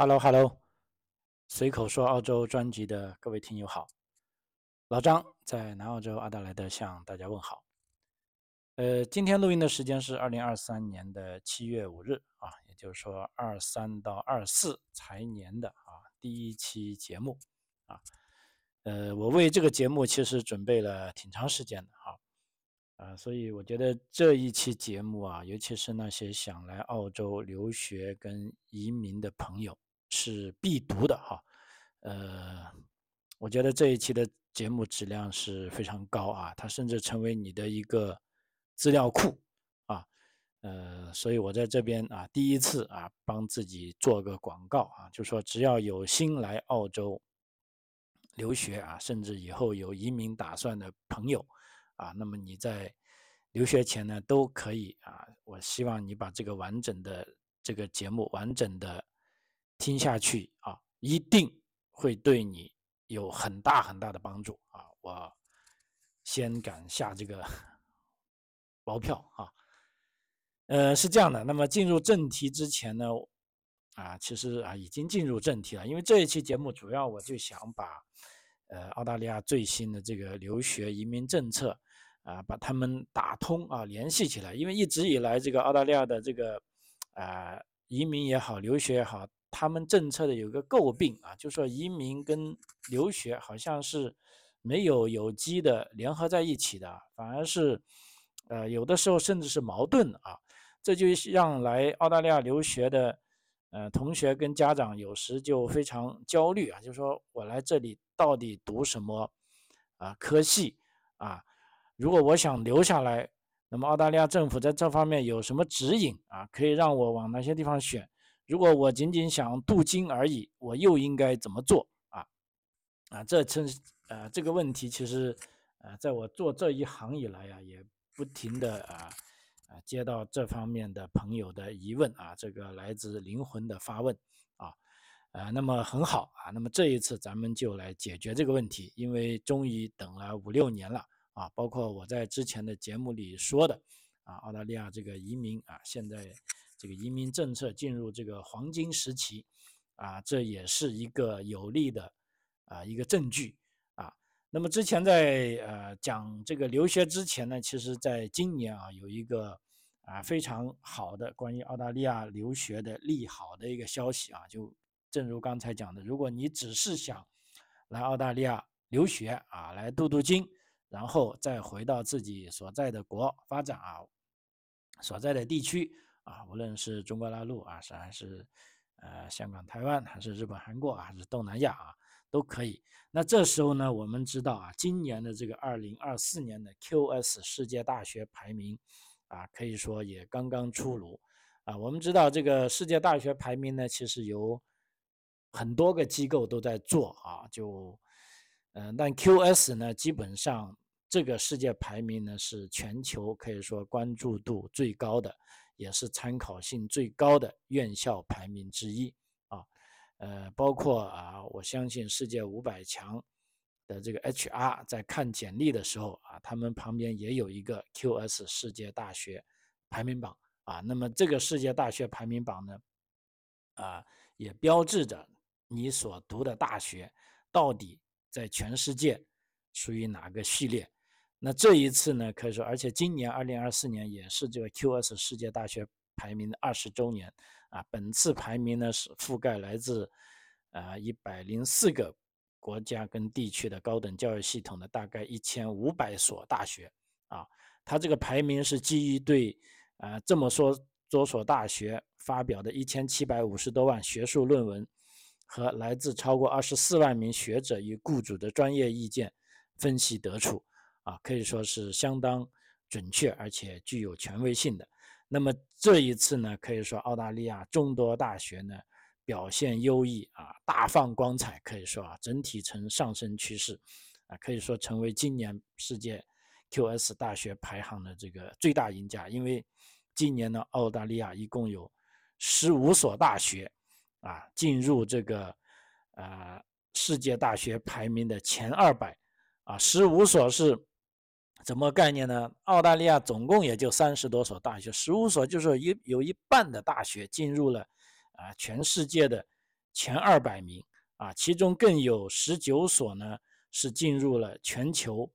Hello，Hello，随口说澳洲专辑的各位听友好，老张在南澳洲阿德莱德向大家问好。呃，今天录音的时间是二零二三年的七月五日啊，也就是说二三到二四财年的啊第一期节目啊。呃，我为这个节目其实准备了挺长时间的哈。啊，所以我觉得这一期节目啊，尤其是那些想来澳洲留学跟移民的朋友是必读的哈。呃，我觉得这一期的节目质量是非常高啊，它甚至成为你的一个资料库啊。呃，所以我在这边啊，第一次啊，帮自己做个广告啊，就说只要有心来澳洲留学啊，甚至以后有移民打算的朋友。啊，那么你在留学前呢，都可以啊。我希望你把这个完整的这个节目完整的听下去啊，一定会对你有很大很大的帮助啊。我先敢下这个 包票啊。呃，是这样的。那么进入正题之前呢，啊，其实啊已经进入正题了，因为这一期节目主要我就想把呃澳大利亚最新的这个留学移民政策。啊，把他们打通啊，联系起来。因为一直以来，这个澳大利亚的这个，啊，移民也好，留学也好，他们政策的有个诟病啊，就说移民跟留学好像是没有有机的联合在一起的，反而是，呃，有的时候甚至是矛盾啊。这就让来澳大利亚留学的，呃，同学跟家长有时就非常焦虑啊，就说我来这里到底读什么啊科系啊？如果我想留下来，那么澳大利亚政府在这方面有什么指引啊？可以让我往哪些地方选？如果我仅仅想镀金而已，我又应该怎么做啊？啊，这真呃这个问题其实呃在我做这一行以来呀，也不停的啊啊接到这方面的朋友的疑问啊，这个来自灵魂的发问啊，呃，那么很好啊，那么这一次咱们就来解决这个问题，因为终于等了五六年了。啊，包括我在之前的节目里说的，啊，澳大利亚这个移民啊，现在这个移民政策进入这个黄金时期，啊，这也是一个有利的啊一个证据啊。那么之前在呃讲这个留学之前呢，其实在今年啊有一个啊非常好的关于澳大利亚留学的利好的一个消息啊，就正如刚才讲的，如果你只是想来澳大利亚留学啊，来镀镀金。然后再回到自己所在的国发展啊，所在的地区啊，无论是中国大陆啊，是还是呃香港、台湾，还是日本、韩国啊，还是东南亚啊，都可以。那这时候呢，我们知道啊，今年的这个二零二四年的 QS 世界大学排名啊，可以说也刚刚出炉啊。我们知道这个世界大学排名呢，其实有很多个机构都在做啊，就。嗯，但 QS 呢，基本上这个世界排名呢是全球可以说关注度最高的，也是参考性最高的院校排名之一啊。呃，包括啊，我相信世界五百强的这个 HR 在看简历的时候啊，他们旁边也有一个 QS 世界大学排名榜啊。那么这个世界大学排名榜呢，啊，也标志着你所读的大学到底。在全世界属于哪个序列？那这一次呢？可以说，而且今年二零二四年也是这个 QS 世界大学排名的二十周年啊。本次排名呢是覆盖来自啊一百零四个国家跟地区的高等教育系统的大概一千五百所大学啊。它这个排名是基于对啊这么说多所大学发表的一千七百五十多万学术论文。和来自超过二十四万名学者与雇主的专业意见分析得出，啊，可以说是相当准确而且具有权威性的。那么这一次呢，可以说澳大利亚众多大学呢表现优异啊，大放光彩，可以说啊整体呈上升趋势，啊，可以说成为今年世界 QS 大学排行的这个最大赢家。因为今年呢，澳大利亚一共有十五所大学。啊，进入这个呃世界大学排名的前二百，啊，十五所是怎么概念呢？澳大利亚总共也就三十多所大学，十五所就是一有一半的大学进入了啊全世界的前二百名啊，其中更有十九所呢是进入了全球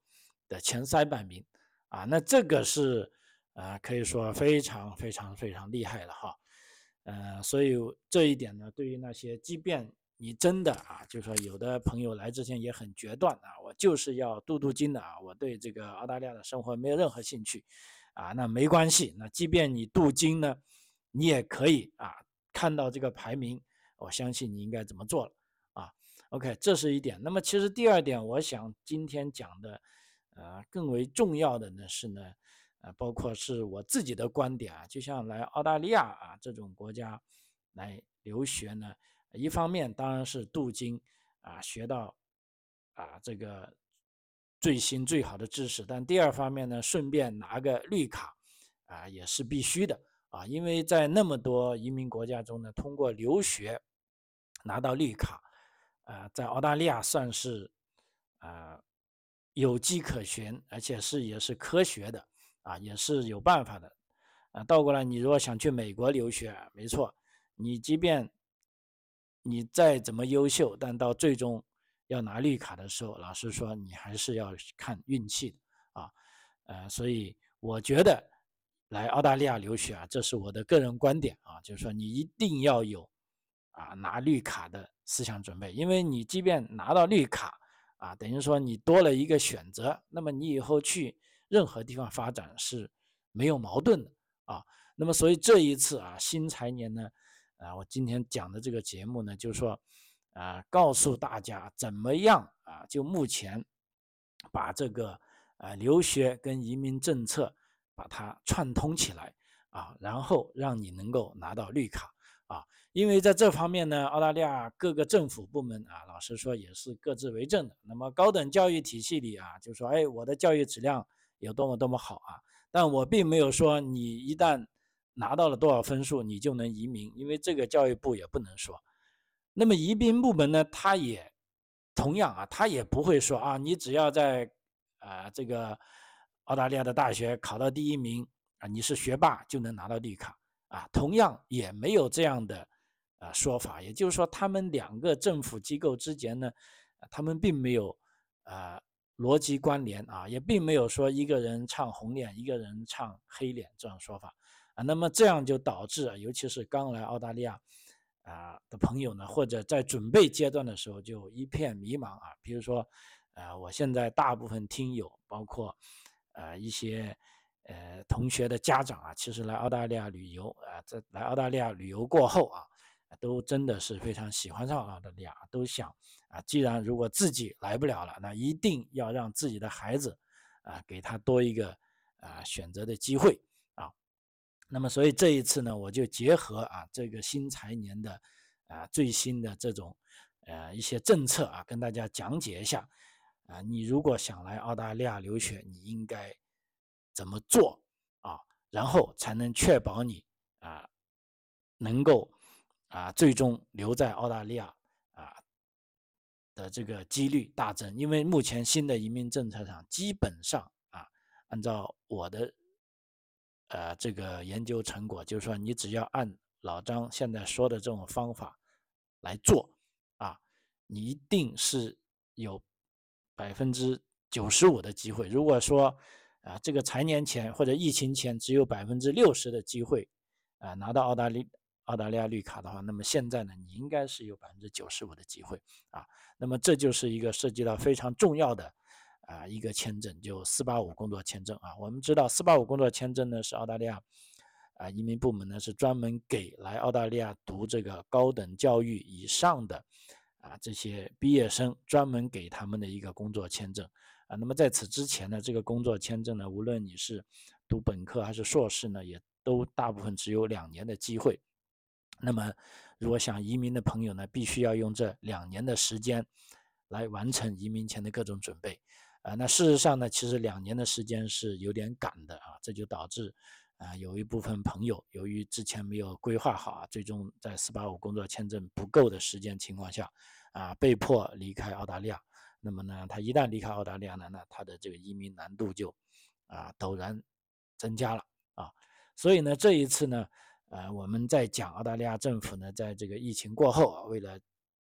的前三百名啊，那这个是啊可以说非常非常非常厉害了哈，呃，所以这一点呢，对于那些即便你真的啊，就说有的朋友来之前也很决断啊，我就是要镀镀金的啊，我对这个澳大利亚的生活没有任何兴趣啊，那没关系，那即便你镀金呢，你也可以啊，看到这个排名。我相信你应该怎么做了啊？OK，这是一点。那么其实第二点，我想今天讲的，呃，更为重要的呢是呢，呃，包括是我自己的观点啊。就像来澳大利亚啊这种国家来留学呢，一方面当然是镀金啊，学到啊这个最新最好的知识，但第二方面呢，顺便拿个绿卡啊也是必须的啊，因为在那么多移民国家中呢，通过留学。拿到绿卡，呃，在澳大利亚算是，呃，有迹可循，而且是也是科学的，啊，也是有办法的，啊，倒过来，你如果想去美国留学，没错，你即便你再怎么优秀，但到最终要拿绿卡的时候，老实说，你还是要看运气的，啊，呃，所以我觉得来澳大利亚留学啊，这是我的个人观点啊，就是说你一定要有。啊，拿绿卡的思想准备，因为你即便拿到绿卡，啊，等于说你多了一个选择，那么你以后去任何地方发展是没有矛盾的啊。那么所以这一次啊，新财年呢，啊，我今天讲的这个节目呢，就是说，啊，告诉大家怎么样啊，就目前把这个啊留学跟移民政策把它串通起来啊，然后让你能够拿到绿卡。啊，因为在这方面呢，澳大利亚各个政府部门啊，老实说也是各自为政的。那么高等教育体系里啊，就说，哎，我的教育质量有多么多么好啊，但我并没有说你一旦拿到了多少分数，你就能移民，因为这个教育部也不能说。那么移民部门呢，他也同样啊，他也不会说啊，你只要在啊这个澳大利亚的大学考到第一名啊，你是学霸就能拿到绿卡。啊，同样也没有这样的啊说法，也就是说，他们两个政府机构之间呢，他们并没有啊逻辑关联啊，也并没有说一个人唱红脸，一个人唱黑脸这种说法啊。那么这样就导致啊，尤其是刚来澳大利亚啊的朋友呢，或者在准备阶段的时候就一片迷茫啊。比如说，呃，我现在大部分听友，包括呃一些。呃，同学的家长啊，其实来澳大利亚旅游啊，在来澳大利亚旅游过后啊，都真的是非常喜欢上澳大利亚，都想啊，既然如果自己来不了了，那一定要让自己的孩子啊，给他多一个啊选择的机会。那么，所以这一次呢，我就结合啊这个新财年的啊最新的这种呃一些政策啊，跟大家讲解一下啊，你如果想来澳大利亚留学，你应该。怎么做啊？然后才能确保你啊能够啊最终留在澳大利亚啊的这个几率大增。因为目前新的移民政策上，基本上啊按照我的呃这个研究成果，就是说你只要按老张现在说的这种方法来做啊，你一定是有百分之九十五的机会。如果说啊，这个财年前或者疫情前只有百分之六十的机会，啊，拿到澳大利澳大利亚绿卡的话，那么现在呢，你应该是有百分之九十五的机会啊。那么这就是一个涉及到非常重要的啊一个签证，就四八五工作签证啊。我们知道四八五工作签证呢是澳大利亚啊移民部门呢是专门给来澳大利亚读这个高等教育以上的啊这些毕业生专门给他们的一个工作签证。啊，那么在此之前呢，这个工作签证呢，无论你是读本科还是硕士呢，也都大部分只有两年的机会。那么，如果想移民的朋友呢，必须要用这两年的时间来完成移民前的各种准备。啊，那事实上呢，其实两年的时间是有点赶的啊，这就导致啊，有一部分朋友由于之前没有规划好啊，最终在四八五工作签证不够的时间情况下，啊，被迫离开澳大利亚。那么呢，他一旦离开澳大利亚呢，那他的这个移民难度就啊陡然增加了啊。所以呢，这一次呢，呃，我们在讲澳大利亚政府呢，在这个疫情过后啊，为了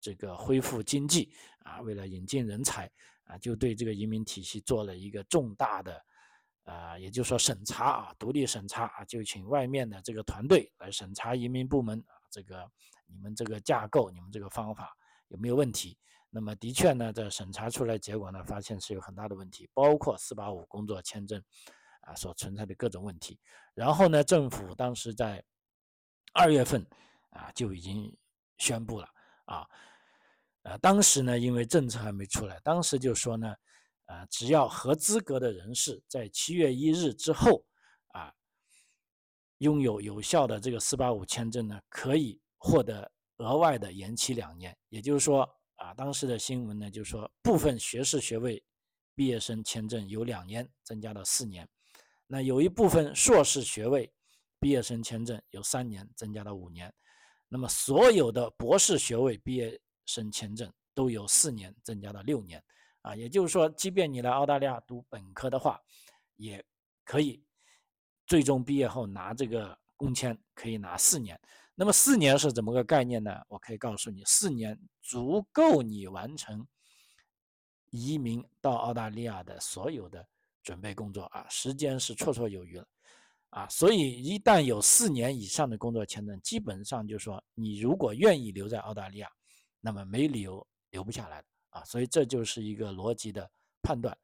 这个恢复经济啊，为了引进人才啊，就对这个移民体系做了一个重大的啊，也就是说审查啊，独立审查啊，就请外面的这个团队来审查移民部门啊，这个你们这个架构，你们这个方法有没有问题？那么的确呢，在审查出来结果呢，发现是有很大的问题，包括四八五工作签证啊所存在的各种问题。然后呢，政府当时在二月份啊就已经宣布了啊。呃，当时呢，因为政策还没出来，当时就说呢，呃，只要合资格的人士在七月一日之后啊，拥有有效的这个四八五签证呢，可以获得额外的延期两年。也就是说啊，当时的新闻呢，就说部分学士学位毕业生签证由两年增加到四年，那有一部分硕士学位毕业生签证由三年增加到五年，那么所有的博士学位毕业。申签证都由四年增加到六年，啊，也就是说，即便你来澳大利亚读本科的话，也可以最终毕业后拿这个工签，可以拿四年。那么四年是怎么个概念呢？我可以告诉你，四年足够你完成移民到澳大利亚的所有的准备工作啊，时间是绰绰有余了，啊，所以一旦有四年以上的工作签证，基本上就是说，你如果愿意留在澳大利亚。那么没理由留不下来的啊，所以这就是一个逻辑的判断。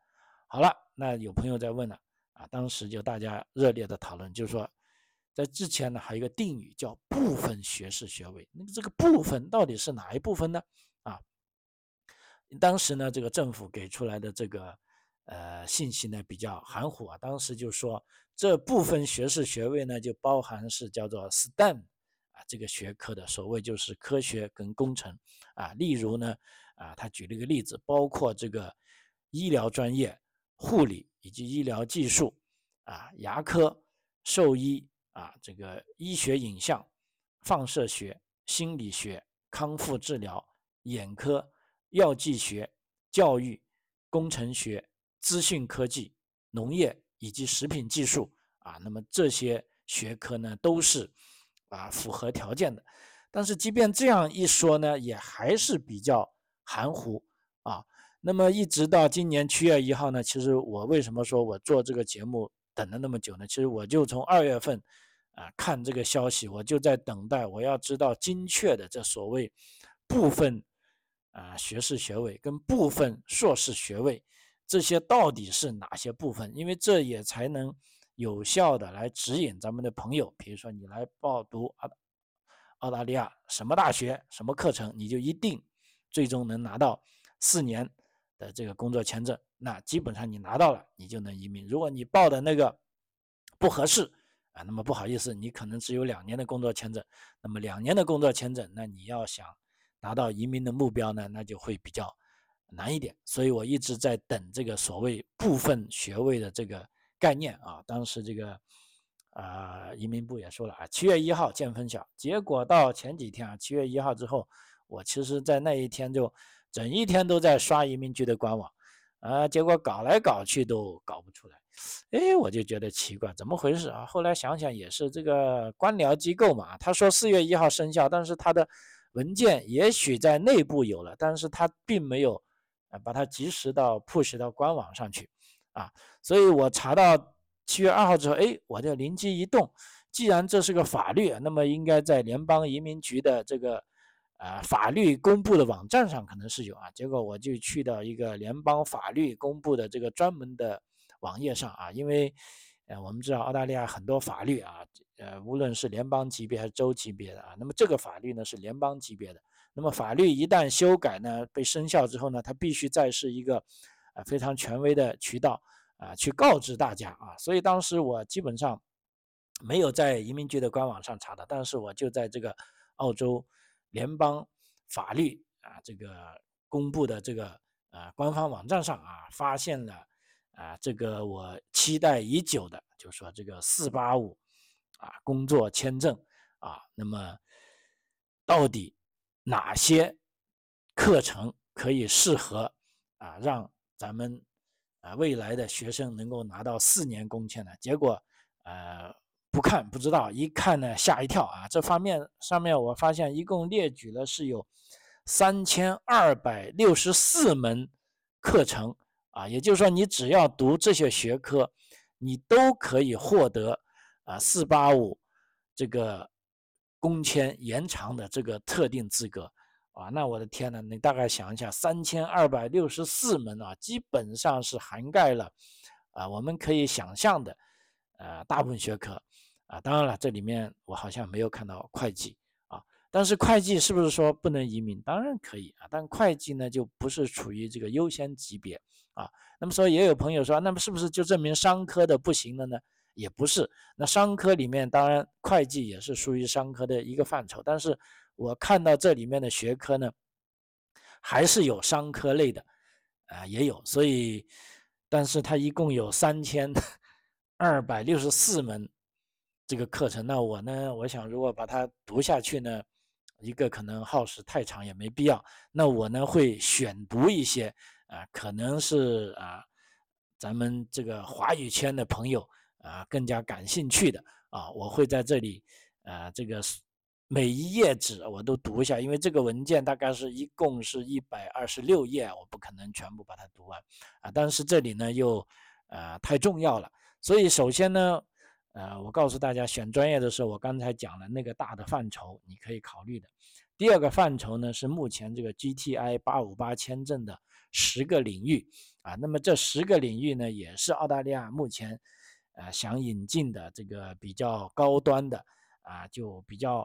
好了，那有朋友在问了啊，当时就大家热烈的讨论，就是说，在之前呢还有一个定语叫部分学士学位，那么这个部分到底是哪一部分呢？啊，当时呢这个政府给出来的这个呃信息呢比较含糊啊，当时就说这部分学士学位呢就包含是叫做 STEM。这个学科的所谓就是科学跟工程啊，例如呢，啊，他举了一个例子，包括这个医疗专业、护理以及医疗技术啊、牙科、兽医啊，这个医学影像、放射学、心理学、康复治疗、眼科、药剂学、教育、工程学、资讯科技、农业以及食品技术啊，那么这些学科呢，都是。啊，符合条件的，但是即便这样一说呢，也还是比较含糊啊。那么一直到今年七月一号呢，其实我为什么说我做这个节目等了那么久呢？其实我就从二月份啊看这个消息，我就在等待，我要知道精确的这所谓部分啊学士学位跟部分硕士学位这些到底是哪些部分，因为这也才能。有效的来指引咱们的朋友，比如说你来报读澳澳大利亚什么大学什么课程，你就一定最终能拿到四年的这个工作签证。那基本上你拿到了，你就能移民。如果你报的那个不合适啊，那么不好意思，你可能只有两年的工作签证。那么两年的工作签证，那你要想拿到移民的目标呢，那就会比较难一点。所以我一直在等这个所谓部分学位的这个。概念啊，当时这个啊移民部也说了啊，七月一号见分晓。结果到前几天啊，七月一号之后，我其实在那一天就整一天都在刷移民局的官网啊，结果搞来搞去都搞不出来。哎，我就觉得奇怪，怎么回事啊？后来想想也是这个官僚机构嘛，他说四月一号生效，但是他的文件也许在内部有了，但是他并没有把它及时到 push 到官网上去。啊，所以我查到七月二号之后，哎，我就灵机一动，既然这是个法律，那么应该在联邦移民局的这个呃法律公布的网站上可能是有啊。结果我就去到一个联邦法律公布的这个专门的网页上啊，因为呃我们知道澳大利亚很多法律啊，呃无论是联邦级别还是州级别的啊，那么这个法律呢是联邦级别的，那么法律一旦修改呢被生效之后呢，它必须再是一个。啊，非常权威的渠道啊，去告知大家啊，所以当时我基本上没有在移民局的官网上查的，但是我就在这个澳洲联邦法律啊这个公布的这个呃官方网站上啊，发现了啊这个我期待已久的，就是说这个四八五啊工作签证啊，那么到底哪些课程可以适合啊让咱们啊，未来的学生能够拿到四年工签的结果，呃，不看不知道，一看呢吓一跳啊！这方面上面我发现一共列举了是有三千二百六十四门课程啊，也就是说，你只要读这些学科，你都可以获得啊四八五这个工签延长的这个特定资格啊。那我的天呐，你大概想一下，三千二百六十四门啊，基本上是涵盖了啊我们可以想象的呃大部分学科啊。当然了，这里面我好像没有看到会计啊。但是会计是不是说不能移民？当然可以啊，但会计呢就不是处于这个优先级别啊。那么说也有朋友说，那么是不是就证明商科的不行了呢？也不是。那商科里面当然会计也是属于商科的一个范畴，但是我看到这里面的学科呢，还是有商科类的啊，也有。所以，但是它一共有三千 二百六十四门这个课程，那我呢，我想如果把它读下去呢？一个可能耗时太长也没必要，那我呢会选读一些啊，可能是啊，咱们这个华语圈的朋友啊更加感兴趣的啊，我会在这里啊这个每一页纸我都读一下，因为这个文件大概是一共是一百二十六页，我不可能全部把它读完啊，但是这里呢又啊太重要了，所以首先呢。呃，我告诉大家，选专业的时候，我刚才讲了那个大的范畴，你可以考虑的。第二个范畴呢，是目前这个 GTI 八五八签证的十个领域啊。那么这十个领域呢，也是澳大利亚目前呃想引进的这个比较高端的啊，就比较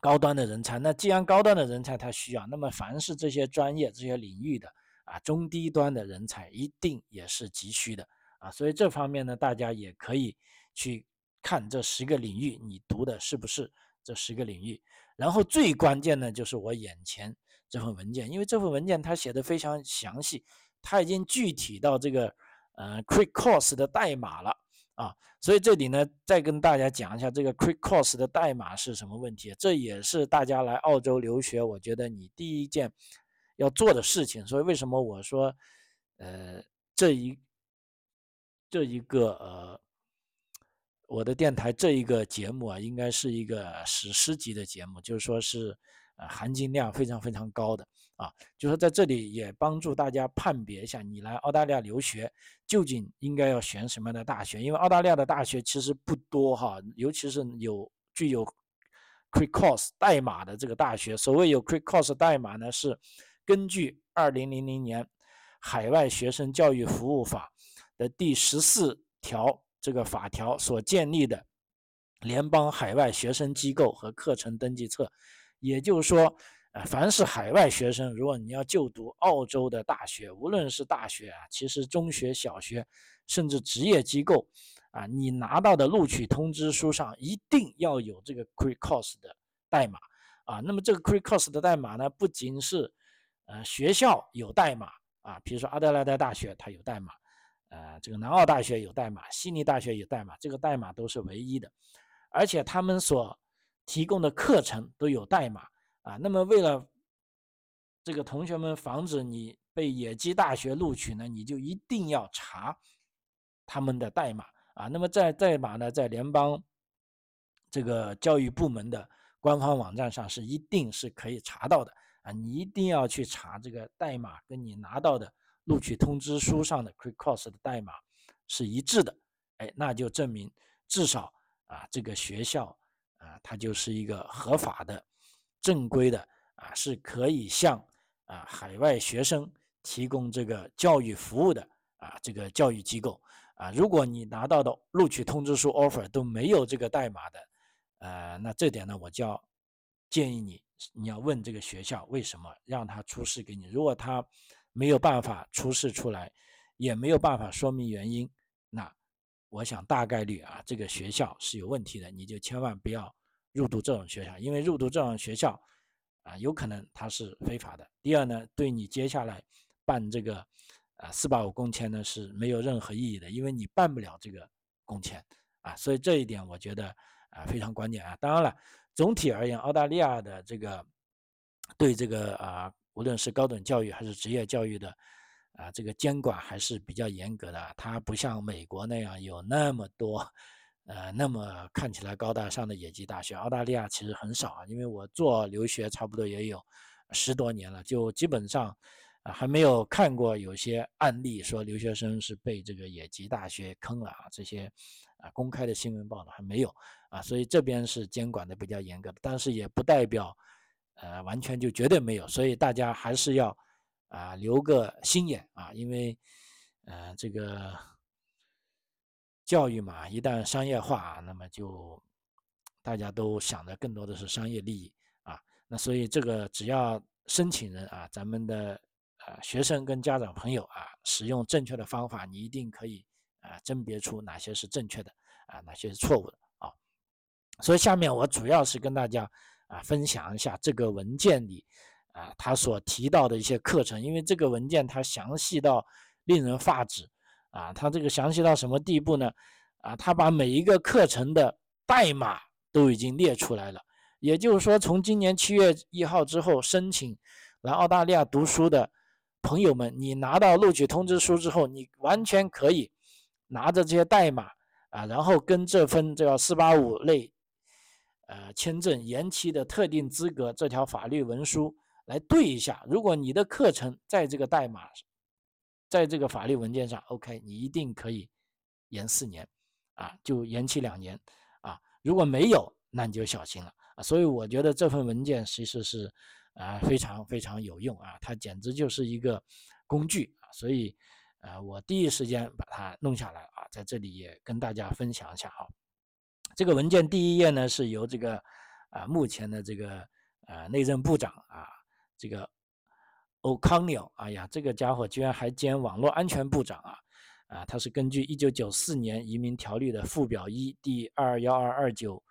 高端的人才。那既然高端的人才他需要，那么凡是这些专业、这些领域的啊中低端的人才，一定也是急需的啊。所以这方面呢，大家也可以。去看这十个领域，你读的是不是这十个领域？然后最关键呢就是我眼前这份文件，因为这份文件它写的非常详细，它已经具体到这个呃 Quick Course 的代码了啊。所以这里呢，再跟大家讲一下这个 Quick Course 的代码是什么问题。这也是大家来澳洲留学，我觉得你第一件要做的事情。所以为什么我说呃这一这一个呃。我的电台这一个节目啊，应该是一个史诗级的节目，就是说是，含金量非常非常高的啊。就说在这里也帮助大家判别一下，你来澳大利亚留学究竟应该要选什么样的大学？因为澳大利亚的大学其实不多哈，尤其是有具有 Quick Course 代码的这个大学。所谓有 Quick Course 代码呢，是根据二零零零年海外学生教育服务法的第十四条。这个法条所建立的联邦海外学生机构和课程登记册，也就是说，呃，凡是海外学生，如果你要就读澳洲的大学，无论是大学啊，其实中学、小学，甚至职业机构，啊，你拿到的录取通知书上一定要有这个 Quick Course 的代码啊。那么这个 Quick Course 的代码呢，不仅是呃学校有代码啊，比如说阿德莱德大学它有代码。呃，这个南澳大学有代码，悉尼大学有代码，这个代码都是唯一的，而且他们所提供的课程都有代码啊。那么为了这个同学们防止你被野鸡大学录取呢，你就一定要查他们的代码啊。那么在代码呢，在联邦这个教育部门的官方网站上是一定是可以查到的啊。你一定要去查这个代码，跟你拿到的。录取通知书上的 Quick Course 的代码是一致的，哎，那就证明至少啊，这个学校啊，它就是一个合法的、正规的啊，是可以向啊海外学生提供这个教育服务的啊这个教育机构啊。如果你拿到的录取通知书 offer 都没有这个代码的，呃，那这点呢，我就要建议你，你要问这个学校为什么让他出示给你。如果他没有办法出示出来，也没有办法说明原因，我想大概率啊，这个学校是有问题的，你就千万不要入读这种学校，因为入读这种学校啊，有可能它是非法的。第二呢，对你接下来办这个啊四八五工签呢是没有任何意义的，因为你办不了这个工签啊，所以这一点我觉得啊非常关键啊。当然了，总体而言，澳大利亚的这个对这个啊。无论是高等教育还是职业教育的，啊，这个监管还是比较严格的。它不像美国那样有那么多，呃，那么看起来高大上的野鸡大学。澳大利亚其实很少啊，因为我做留学差不多也有，十多年了，就基本上还没有看过有些案例说留学生是被这个野鸡大学坑了啊，这些啊公开的新闻报道还没有啊，所以这边是监管的比较严格的，但是也不代表呃完全就绝对没有，所以大家还是要啊留个心眼啊，因为呃这个教育嘛，一旦商业化，那么就大家都想的更多的是商业利益啊。那所以这个只要申请人啊，咱们的呃学生跟家长朋友啊，使用正确的方法，你一定可以啊甄别出哪些是正确的啊，哪些是错误的啊。所以下面我主要是跟大家啊分享一下这个文件里啊他所提到的一些课程，因为这个文件它详细到令人发指啊，它这个详细到什么地步呢？啊，他把每一个课程的代码都已经列出来了。也就是说，从今年七月一号之后申请来澳大利亚读书的朋友们，你拿到录取通知书之后，你完全可以拿着这些代码啊，然后跟这份这个四八五类呃签证延期的特定资格这条法律文书来对一下。如果你的课程在这个代码，在这个法律文件上，OK，你一定可以延四年啊，就延期两年啊。如果没有，那你就小心了。啊，所以我觉得这份文件其实是啊非常非常有用啊，它简直就是一个工具啊，所以呃我第一时间把它弄下来啊，在这里也跟大家分享一下啊。这个文件第一页呢是由这个啊目前的这个呃内政部长啊这个 O'Connell，哎呀这个家伙居然还兼网络安全部长啊啊他是根据一九九四年移民条例的附表一第二幺二二九。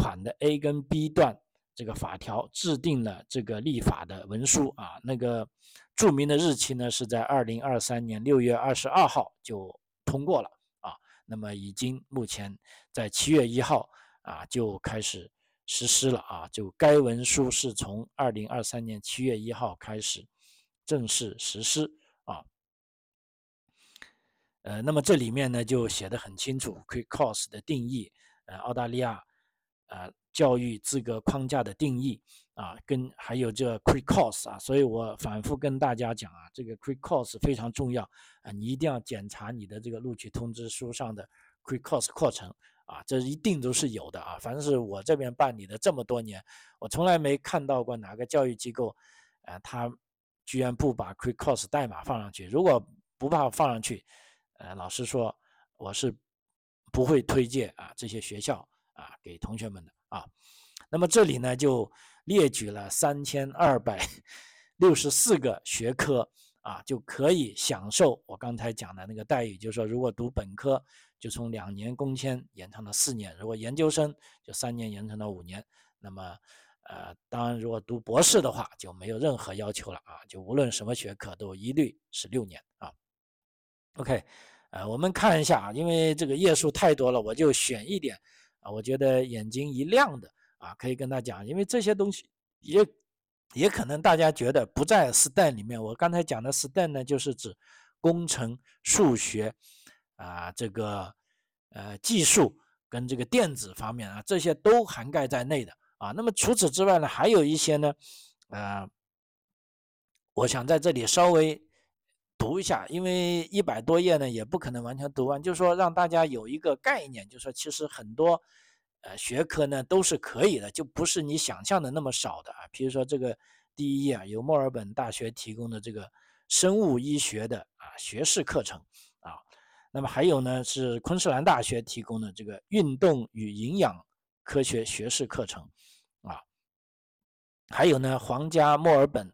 款的 A 跟 B 段这个法条制定了这个立法的文书啊，那个著名的日期呢是在二零二三年六月二十二号就通过了啊，那么已经目前在七月一号啊就开始实施了啊，就该文书是从二零二三年七月一号开始正式实施啊，呃，那么这里面呢就写的很清楚，quick course 的定义，呃，澳大利亚。啊，教育资格框架的定义啊，跟还有这 quick course 啊，所以我反复跟大家讲啊，这个 quick course 非常重要啊，你一定要检查你的这个录取通知书上的 quick course 课程啊，这一定都是有的啊。反正是我这边办理的这么多年，我从来没看到过哪个教育机构，呃，他居然不把 quick course 代码放上去。如果不把放上去，呃，老实说，我是不会推荐啊这些学校。啊，给同学们的啊，那么这里呢就列举了三千二百六十四个学科啊，就可以享受我刚才讲的那个待遇，就是说，如果读本科就从两年工签延长到四年，如果研究生就三年延长到五年，那么呃，当然如果读博士的话就没有任何要求了啊，就无论什么学科都一律是六年啊。OK，呃，我们看一下啊，因为这个页数太多了，我就选一点。啊，我觉得眼睛一亮的啊，可以跟他讲，因为这些东西也也可能大家觉得不在 STEM 里面。我刚才讲的 STEM 呢，就是指工程、数学啊，这个呃技术跟这个电子方面啊，这些都涵盖在内的啊。那么除此之外呢，还有一些呢，呃，我想在这里稍微读一下，因为一百多页呢，也不可能完全读完，就是说让大家有一个概念，就是说其实很多。学科呢都是可以的，就不是你想象的那么少的啊。比如说这个第一页啊，由墨尔本大学提供的这个生物医学的啊学士课程啊，那么还有呢是昆士兰大学提供的这个运动与营养科学学士课程啊，还有呢皇家墨尔本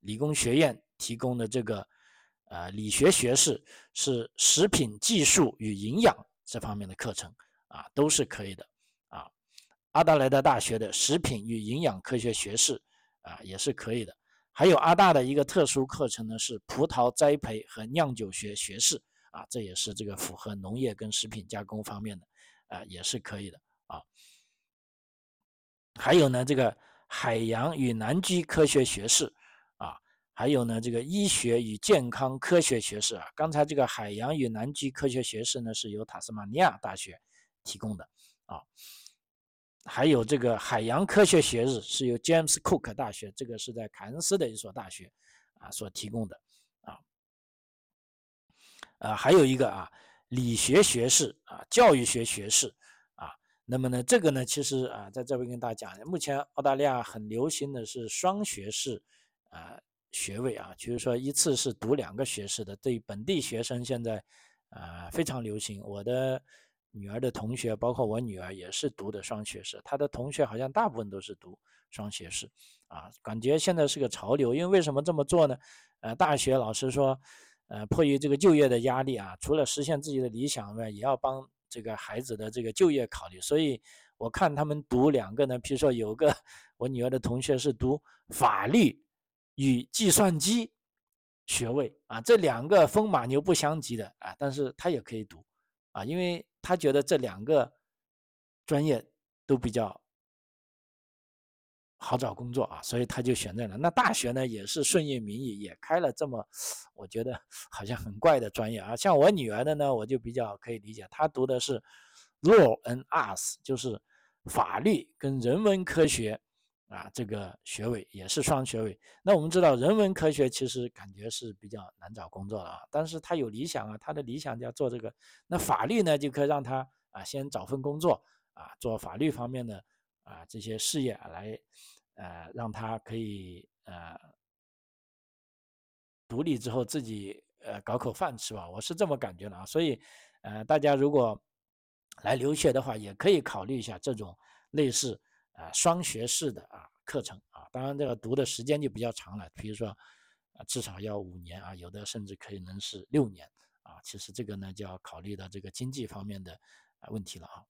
理工学院提供的这个呃理学学士是食品技术与营养这方面的课程啊，都是可以的。阿达莱德大学的食品与营养科学学士啊，也是可以的。还有阿大的一个特殊课程呢，是葡萄栽培和酿酒学学士啊，这也是这个符合农业跟食品加工方面的啊，也是可以的啊。还有呢，这个海洋与南极科学学士啊，还有呢，这个医学与健康科学学士啊。刚才这个海洋与南极科学学士呢，是由塔斯马尼亚大学提供的啊。还有这个海洋科学学日是由 James Cook 大学，这个是在凯恩斯的一所大学啊所提供的啊。呃，还有一个啊，理学学士啊，教育学学士啊。那么呢，这个呢，其实啊，在这边跟大家讲，目前澳大利亚很流行的是双学士啊学位啊，就是说一次是读两个学士的，对本地学生现在啊非常流行。我的。女儿的同学，包括我女儿也是读的双学士，她的同学好像大部分都是读双学士，啊，感觉现在是个潮流。因为为什么这么做呢？呃，大学老师说，呃，迫于这个就业的压力啊，除了实现自己的理想外，也要帮这个孩子的这个就业考虑。所以我看他们读两个呢，比如说有个我女儿的同学是读法律与计算机学位啊，这两个风马牛不相及的啊，但是他也可以读。啊，因为他觉得这两个专业都比较好找工作啊，所以他就选择了。那大学呢，也是顺应民意，也开了这么我觉得 好像很怪的专业啊。像我女儿的呢，我就比较可以理解，她读的是 Law and Arts，就是法律跟人文科学。啊，这个学位也是双学位。那我们知道，人文科学其实感觉是比较难找工作的啊。但是他有理想啊，他的理想就要做这个。那法律呢，就可以让他啊先找份工作啊，做法律方面的啊这些事业来，呃，让他可以呃独立之后自己呃搞口饭吃吧。我是这么感觉的啊。所以呃，大家如果来留学的话，也可以考虑一下这种类似。啊，双学士的啊课程啊，当然这个读的时间就比较长了，比如说啊至少要五年啊，有的甚至可以能是六年啊。其实这个呢就要考虑到这个经济方面的啊问题了啊。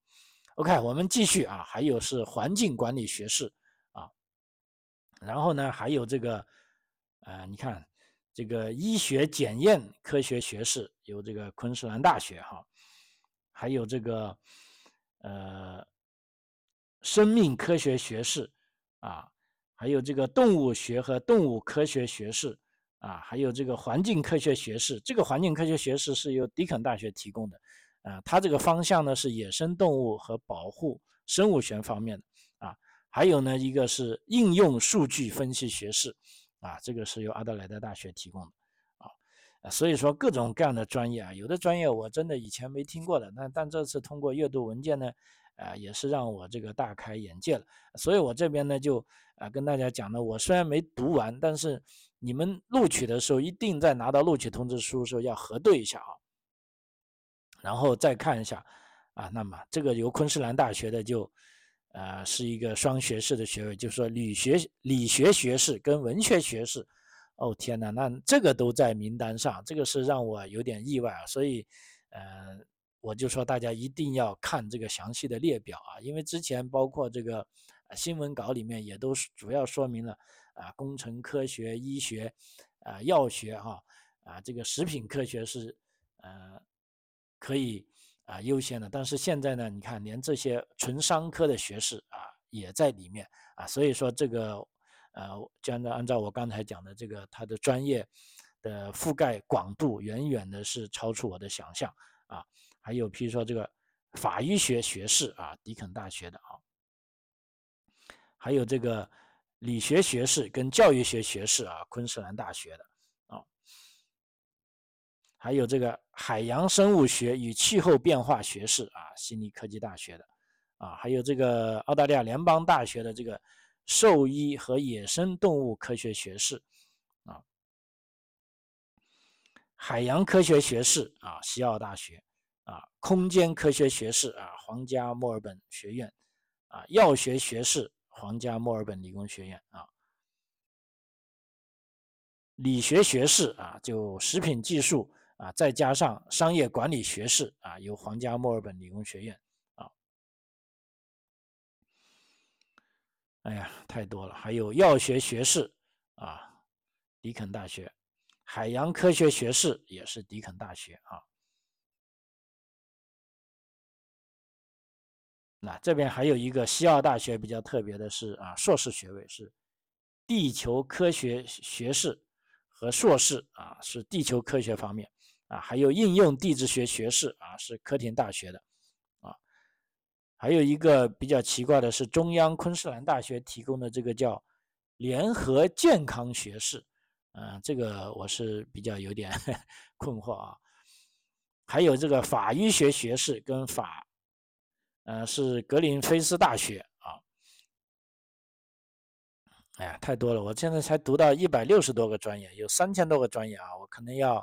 OK，我们继续啊，还有是环境管理学士啊，然后呢还有这个呃，你看这个医学检验科学学士有这个昆士兰大学哈，还有这个呃。生命科学学士，啊，还有这个动物学和动物科学学士，啊，还有这个环境科学学士。这个环境科学学士是由迪肯大学提供的，啊，它这个方向呢是野生动物和保护生物学方面的，啊，还有呢一个是应用数据分析学士，啊，这个是由阿德莱德大学提供的，啊，所以说各种各样的专业啊，有的专业我真的以前没听过的，那但这次通过阅读文件呢。啊，也是让我这个大开眼界了，所以我这边呢就啊跟大家讲呢，我虽然没读完，但是你们录取的时候一定在拿到录取通知书的时候要核对一下啊，然后再看一下啊，那么这个由昆士兰大学的就呃是一个双学士的学位，就是说理学理学学士跟文学学士，哦天哪，那这个都在名单上，这个是让我有点意外啊，所以呃。我就说大家一定要看这个详细的列表啊，因为之前包括这个新闻稿里面也都是主要说明了啊，工程科学、医学、啊药学哈啊这个食品科学是呃可以啊优先的，但是现在呢，你看连这些纯商科的学士啊也在里面啊，所以说这个呃，就按照按照我刚才讲的这个，它的专业的覆盖广度远远的是超出我的想象啊。还有，譬如说这个法医学学士啊，迪肯大学的啊，还有这个理学学士跟教育学学士啊，昆士兰大学的啊，还有这个海洋生物学与气候变化学士啊，悉尼科技大学的啊，还有这个澳大利亚联邦大学的这个兽医和野生动物科学学士啊，海洋科学学士啊，西澳大学。啊，空间科学学士啊，皇家墨尔本学院，啊，药学学士，皇家墨尔本理工学院啊，理学学士啊，就食品技术啊，再加上商业管理学士啊，由皇家墨尔本理工学院啊，哎呀，太多了，还有药学学士啊，迪肯大学，海洋科学学士也是迪肯大学啊。那这边还有一个西澳大学比较特别的是啊，硕士学位是地球科学学士和硕士啊，是地球科学方面啊，还有应用地质学学士啊，是科廷大学的啊，还有一个比较奇怪的是，中央昆士兰大学提供的这个叫联合健康学士，嗯，这个我是比较有点 困惑啊。还有这个法医学学士跟法，呃，是格林菲斯大学啊。哎呀，太多了，我现在才读到一百六十多个专业，有三千多个专业啊，我可能要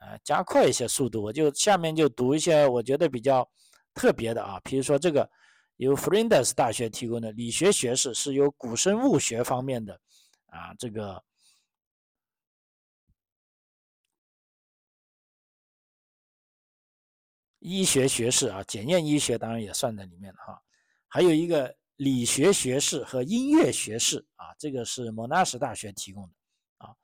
呃加快一些速度，我就下面就读一些我觉得比较。特别的啊，比如说这个由弗林德斯大学提供的理学学士，是由古生物学方面的啊，这个医学学士啊，检验医学当然也算在里面了哈。还有一个理学学士和音乐学士啊，这个是莫纳什大学提供的啊。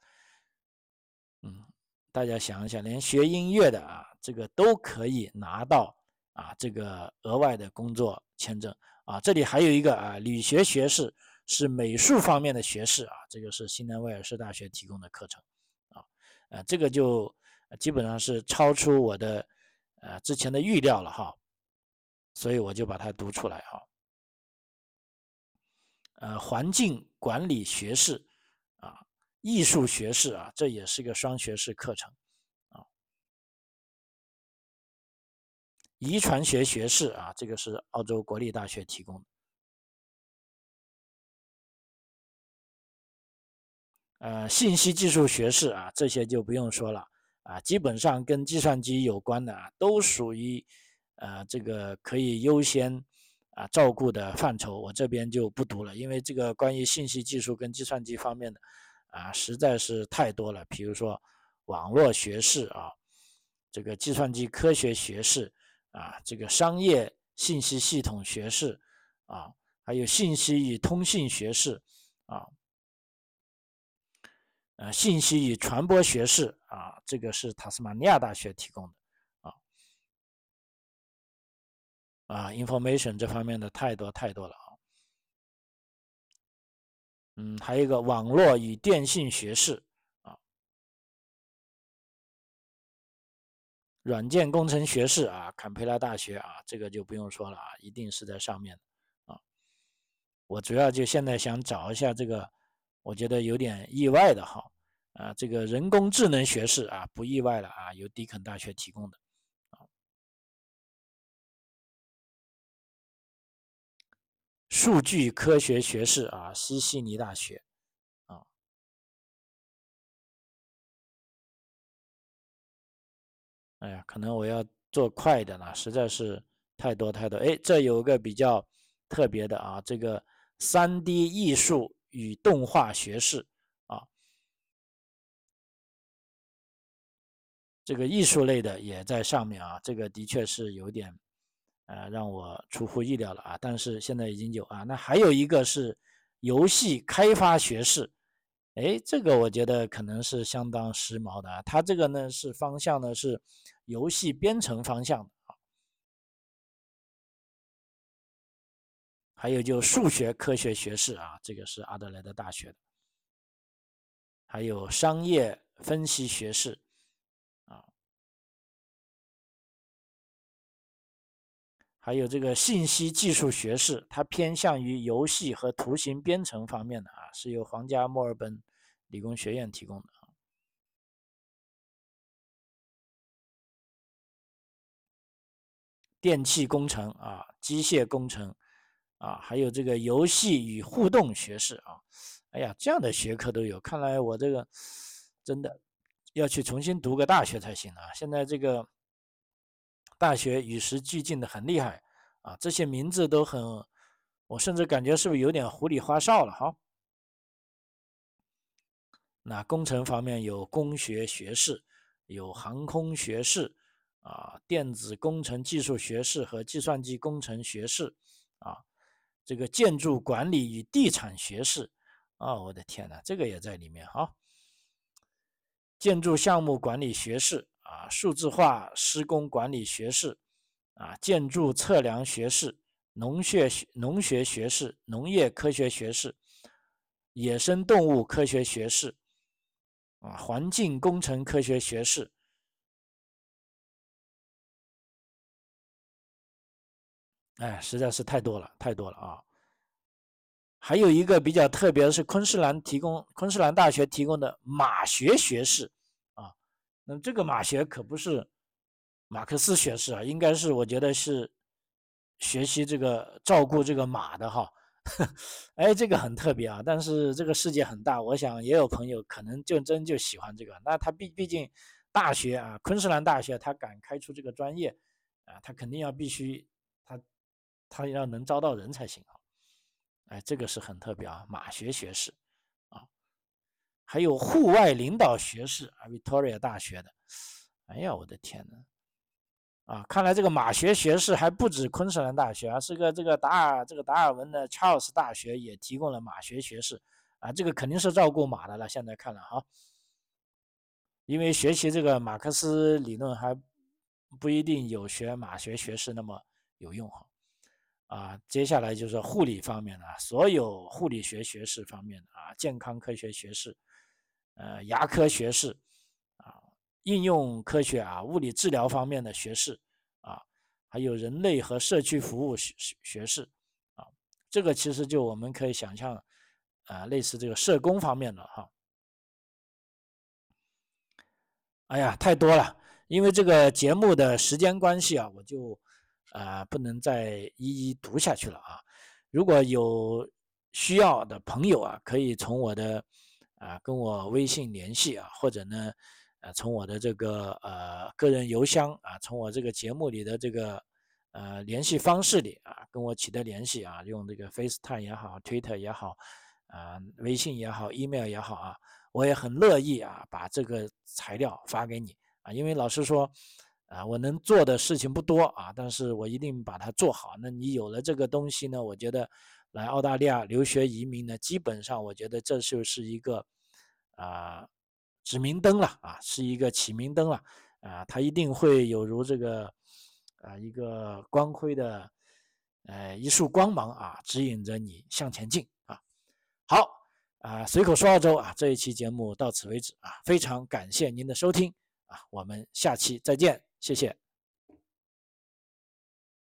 嗯，大家想一想，连学音乐的啊，这个都可以拿到。啊，这个额外的工作签证啊，这里还有一个啊，理学学士是美术方面的学士啊，这个是新南威尔士大学提供的课程啊，呃，这个就基本上是超出我的呃之前的预料了哈，所以我就把它读出来哈。呃，环境管理学士啊，艺术学士啊，这也是个双学士课程啊。遗传学学士啊，这个是澳洲国立大学提供的。呃，信息技术学士啊，这些就不用说了啊，基本上跟计算机有关的啊，都属于呃这个可以优先啊照顾的范畴。我这边就不读了，因为这个关于信息技术跟计算机方面的啊，实在是太多了。比如说网络学士啊，这个计算机科学学士。啊，这个商业信息系统学士，啊，还有信息与通信学士，啊，呃，信息与传播学士，啊，这个是塔斯马尼亚大学提供的，啊，啊，information 这方面的太多太多了啊，嗯，还有一个网络与电信学士。啊软件工程学士啊，坎培拉大学啊，这个就不用说了啊，一定是在上面啊。我主要就现在想找一下这个，我觉得有点意外的哈啊，这个人工智能学士啊，不意外了啊，由迪肯大学提供的。数据科学学士啊，西悉尼大学。啊哎呀，可能我要做快一点了，实在是太多太多。哎，这有个比较特别的啊，这个三 D 艺术与动画学士这个艺术类的也在上面啊，这个的确是有点呃让我出乎意料了啊。但是现在已经有啊，那还有一个是游戏开发学士。哎，这个我觉得可能是相当时髦的啊。它这个呢是方向呢是游戏编程方向的啊。还有就数学科学学士啊，这个是阿德莱德大学的。还有商业分析学士还有这个信息技术学士，它偏向于游戏和图形编程方面的啊。是由皇家墨尔本理工学院提供的，电气工程啊，机械工程啊，还有这个游戏与互动学士啊，哎呀，这样的学科都有，看来我这个真的要去重新读个大学才行啊！现在这个大学与时俱进的很厉害啊，这些名字都很，我甚至感觉是不是有点糊里花哨了哈？那工程方面有工学学士，有航空学士，啊，电子工程技术学士和计算机工程学士，啊，这个建筑管理与地产学士，啊，我的天呐，这个也在里面哈。建筑项目管理学士，啊，数字化施工管理学士，啊，建筑测量学士，农学农学学士，农业科学学士，野生动物科学学士。啊，环境工程科学学士，哎，实在是太多了，太多了啊！还有一个比较特别的是昆士兰提供，昆士兰大学提供的马学学士。那这个马学可不是马克思学士啊，应该是我觉得是学习这个照顾这个马的哈。哎，这个很特别啊。但是这个世界很大，我想也有朋友可能就真就喜欢这个。那他毕毕竟大学啊，昆士兰大学他敢开出这个专业啊，他肯定要必须他。他要能招到人才行啊！哎，这个是很特别啊，马学学士，还有户外领导学士啊，Victoria 大学的。哎呀，我的天呐！啊，看来这个马学学士还不止昆士兰大学啊，是个这个达尔这个达尔文的 Charles 大学也提供了马学学士啊，这个肯定是照顾马的了。现在看了哈，因为学习这个马克思理论还不一定有学马学学士那么有用哈。啊，接下来就是护理方面的，所有护理学学士方面的啊，健康科学学士，呃，牙科学士，啊，应用科学啊，物理治疗方面的学士，啊，还有人类和社区服务学学士，啊，这个其实就我们可以想象，啊，类似这个社工方面的哈。哎呀，太多了，因为这个节目的时间关系啊，我就。啊，不能再一一读下去了啊！如果有需要的朋友啊，可以从我的啊跟我微信联系啊，或者呢，呃，从我的这个呃个人邮箱啊，从我这个节目里的这个呃联系方式里啊，跟我取得联系啊，用这个 FaceTime 也好，Twitter 也好，啊，微信也好，email 也好啊，我也很乐意啊，把这个材料发给你啊，因为老师说。啊，我能做的事情不多啊，但是我一定把它做好。那你有了这个东西呢，我觉得来澳大利亚留学移民呢，基本上我觉得这就是一个啊指明灯了啊，是一个启明灯了啊，它一定会有如这个啊一个光辉的呃一束光芒啊，指引着你向前进啊。好啊，随口说澳洲啊，这一期节目到此为止啊，非常感谢您的收听啊，我们下期再见。谢谢。